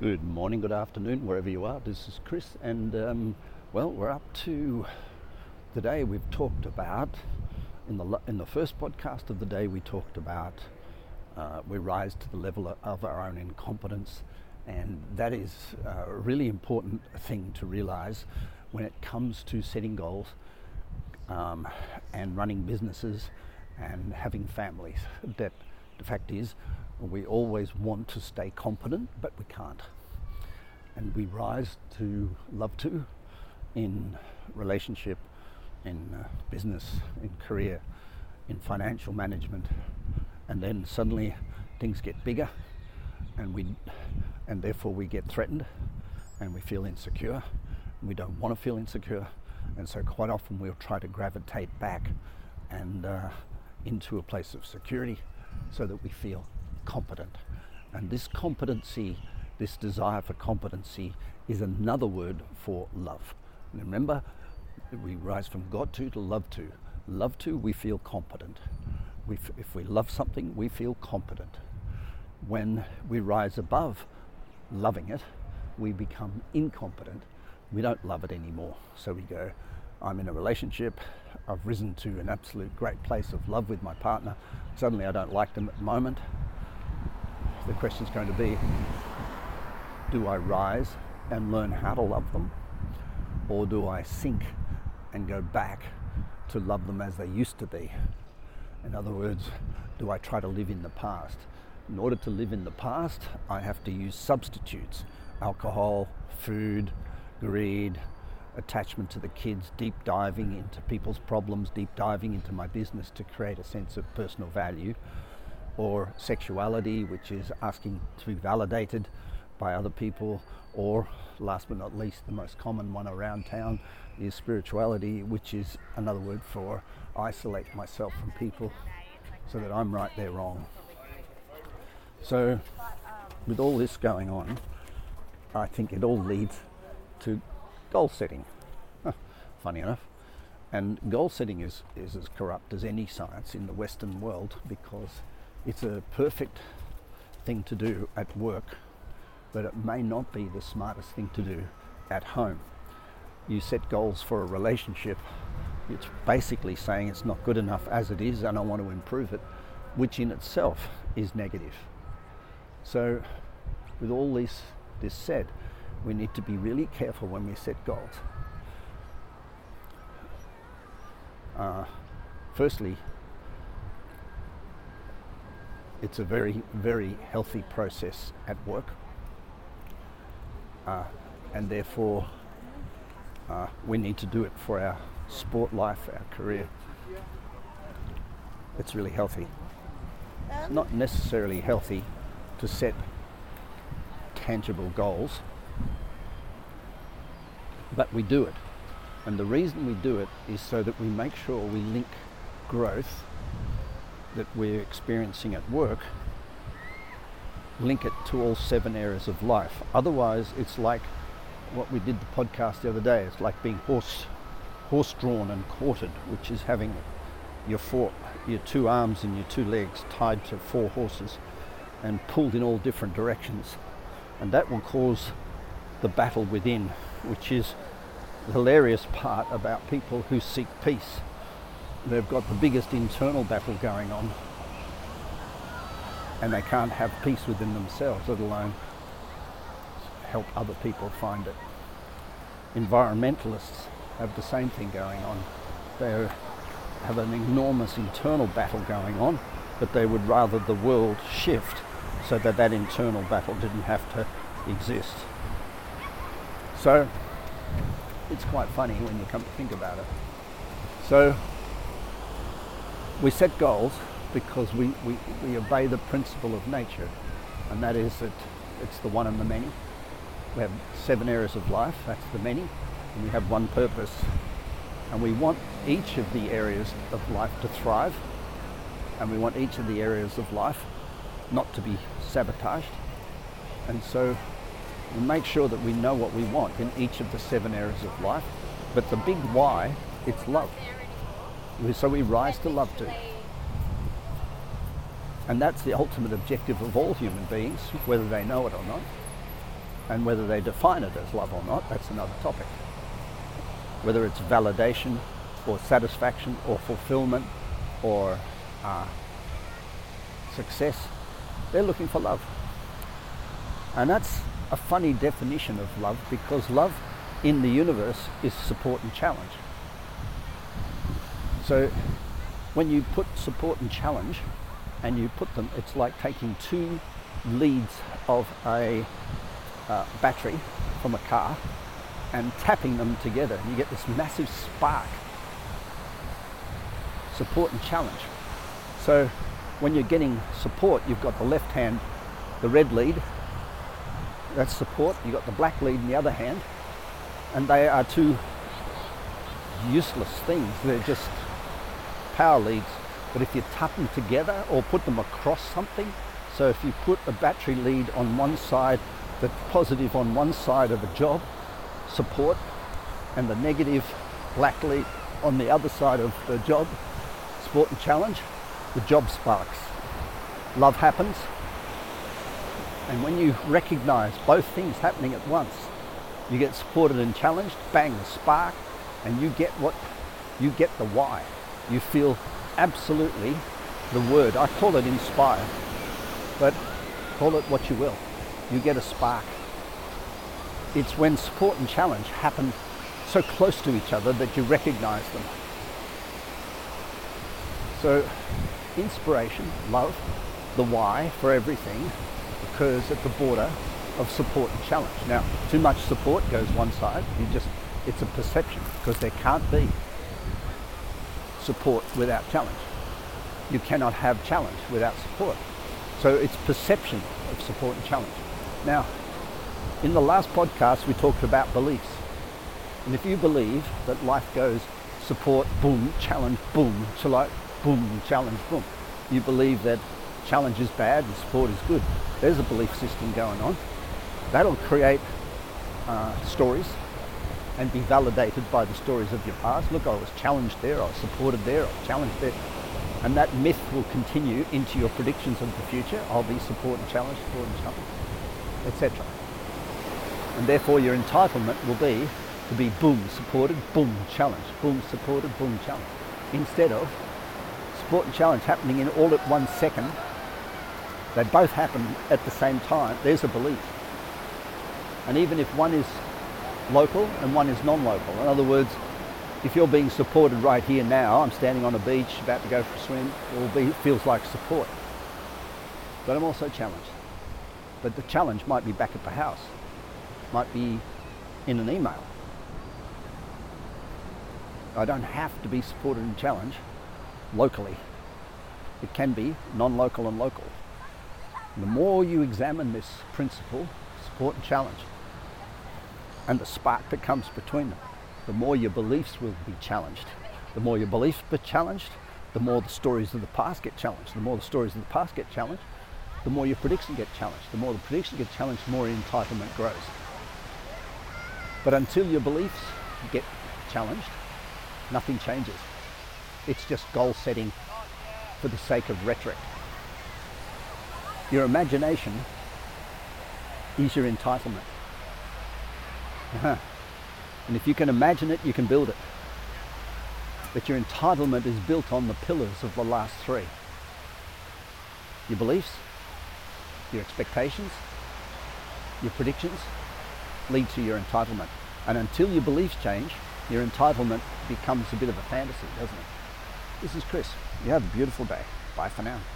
Good morning, good afternoon, wherever you are. This is Chris, and um, well, we're up to the day we've talked about. In the in the first podcast of the day, we talked about uh, we rise to the level of our own incompetence, and that is a really important thing to realize when it comes to setting goals um, and running businesses and having families. That the fact is, we always want to stay competent, but we can't. And we rise to love to in relationship, in uh, business, in career, in financial management. And then suddenly things get bigger and we and therefore we get threatened and we feel insecure. We don't want to feel insecure. And so quite often we'll try to gravitate back and uh, into a place of security so that we feel competent. And this competency, this desire for competency, is another word for love. And remember, we rise from God to to love to. Love to, we feel competent. We if we love something, we feel competent. When we rise above loving it, we become incompetent. We don't love it anymore. So we go, I'm in a relationship, I've risen to an absolute great place of love with my partner. Suddenly I don't like them at the moment the question is going to be do I rise and learn how to love them? Or do I sink and go back to love them as they used to be? In other words, do I try to live in the past? In order to live in the past, I have to use substitutes alcohol, food, greed, attachment to the kids, deep diving into people's problems, deep diving into my business to create a sense of personal value or sexuality, which is asking to be validated by other people, or last but not least, the most common one around town is spirituality, which is another word for isolate myself from people so that I'm right, they're wrong. So, with all this going on, I think it all leads to goal setting. Funny enough. And goal setting is, is as corrupt as any science in the Western world because it's a perfect thing to do at work, but it may not be the smartest thing to do at home. You set goals for a relationship, it's basically saying it's not good enough as it is and I want to improve it, which in itself is negative. So, with all this, this said, we need to be really careful when we set goals. Uh, firstly, it's a very, very healthy process at work. Uh, and therefore, uh, we need to do it for our sport life, our career. It's really healthy. It's not necessarily healthy to set tangible goals, but we do it. And the reason we do it is so that we make sure we link growth that we're experiencing at work, link it to all seven areas of life. Otherwise, it's like what we did the podcast the other day. It's like being horse, horse drawn and quartered, which is having your four, your two arms and your two legs tied to four horses and pulled in all different directions. And that will cause the battle within, which is the hilarious part about people who seek peace they've got the biggest internal battle going on and they can't have peace within themselves, let alone help other people find it. Environmentalists have the same thing going on. They have an enormous internal battle going on, but they would rather the world shift so that that internal battle didn't have to exist. So it's quite funny when you come to think about it. So we set goals because we, we, we obey the principle of nature, and that is that it's the one and the many. We have seven areas of life, that's the many, and we have one purpose. And we want each of the areas of life to thrive, and we want each of the areas of life not to be sabotaged. And so we make sure that we know what we want in each of the seven areas of life. But the big why, it's love. So we rise to love to. And that's the ultimate objective of all human beings, whether they know it or not. And whether they define it as love or not, that's another topic. Whether it's validation or satisfaction or fulfillment or uh, success, they're looking for love. And that's a funny definition of love because love in the universe is support and challenge. So when you put support and challenge and you put them, it's like taking two leads of a uh, battery from a car and tapping them together. You get this massive spark. Support and challenge. So when you're getting support, you've got the left hand, the red lead, that's support. You've got the black lead in the other hand. And they are two useless things. They're just power leads. But if you tap them together or put them across something, so if you put a battery lead on one side, the positive on one side of a job, support, and the negative black lead on the other side of the job, support and challenge, the job sparks. Love happens, and when you recognize both things happening at once, you get supported and challenged, bang, the spark, and you get what you get the why. You feel absolutely the word. I call it inspire, but call it what you will. You get a spark. It's when support and challenge happen so close to each other that you recognize them. So, inspiration, love, the why for everything, occurs at the border of support and challenge. Now, too much support goes one side. You just it's a perception because there can't be support without challenge. You cannot have challenge without support. So it's perception of support and challenge. Now, in the last podcast, we talked about beliefs. And if you believe that life goes support, boom, challenge, boom, to like boom, challenge, boom, you believe that challenge is bad and support is good. There's a belief system going on. That'll create uh, stories and be validated by the stories of your past. Look, I was challenged there, I was supported there, I was challenged there. And that myth will continue into your predictions of the future. I'll be support and challenge, support and challenge, etc. And therefore your entitlement will be to be boom, supported, boom, challenge, boom, supported, boom, challenge. Instead of support and challenge happening in all at one second they both happen at the same time. There's a belief. And even if one is local and one is non-local, in other words, if you're being supported right here now, I'm standing on a beach about to go for a swim, it will be, feels like support. But I'm also challenged. But the challenge might be back at the house, might be in an email. I don't have to be supported and challenged locally. It can be non-local and local. The more you examine this principle, support and challenge, and the spark that comes between them, the more your beliefs will be challenged. The more your beliefs are challenged, the more the stories of the past get challenged. The more the stories of the past get challenged, the more your prediction get challenged. The more the prediction get challenged, the more entitlement grows. But until your beliefs get challenged, nothing changes. It's just goal setting for the sake of rhetoric. Your imagination is your entitlement. Uh-huh. And if you can imagine it, you can build it. But your entitlement is built on the pillars of the last three your beliefs, your expectations, your predictions lead to your entitlement. And until your beliefs change, your entitlement becomes a bit of a fantasy, doesn't it? This is Chris. You have a beautiful day. Bye for now.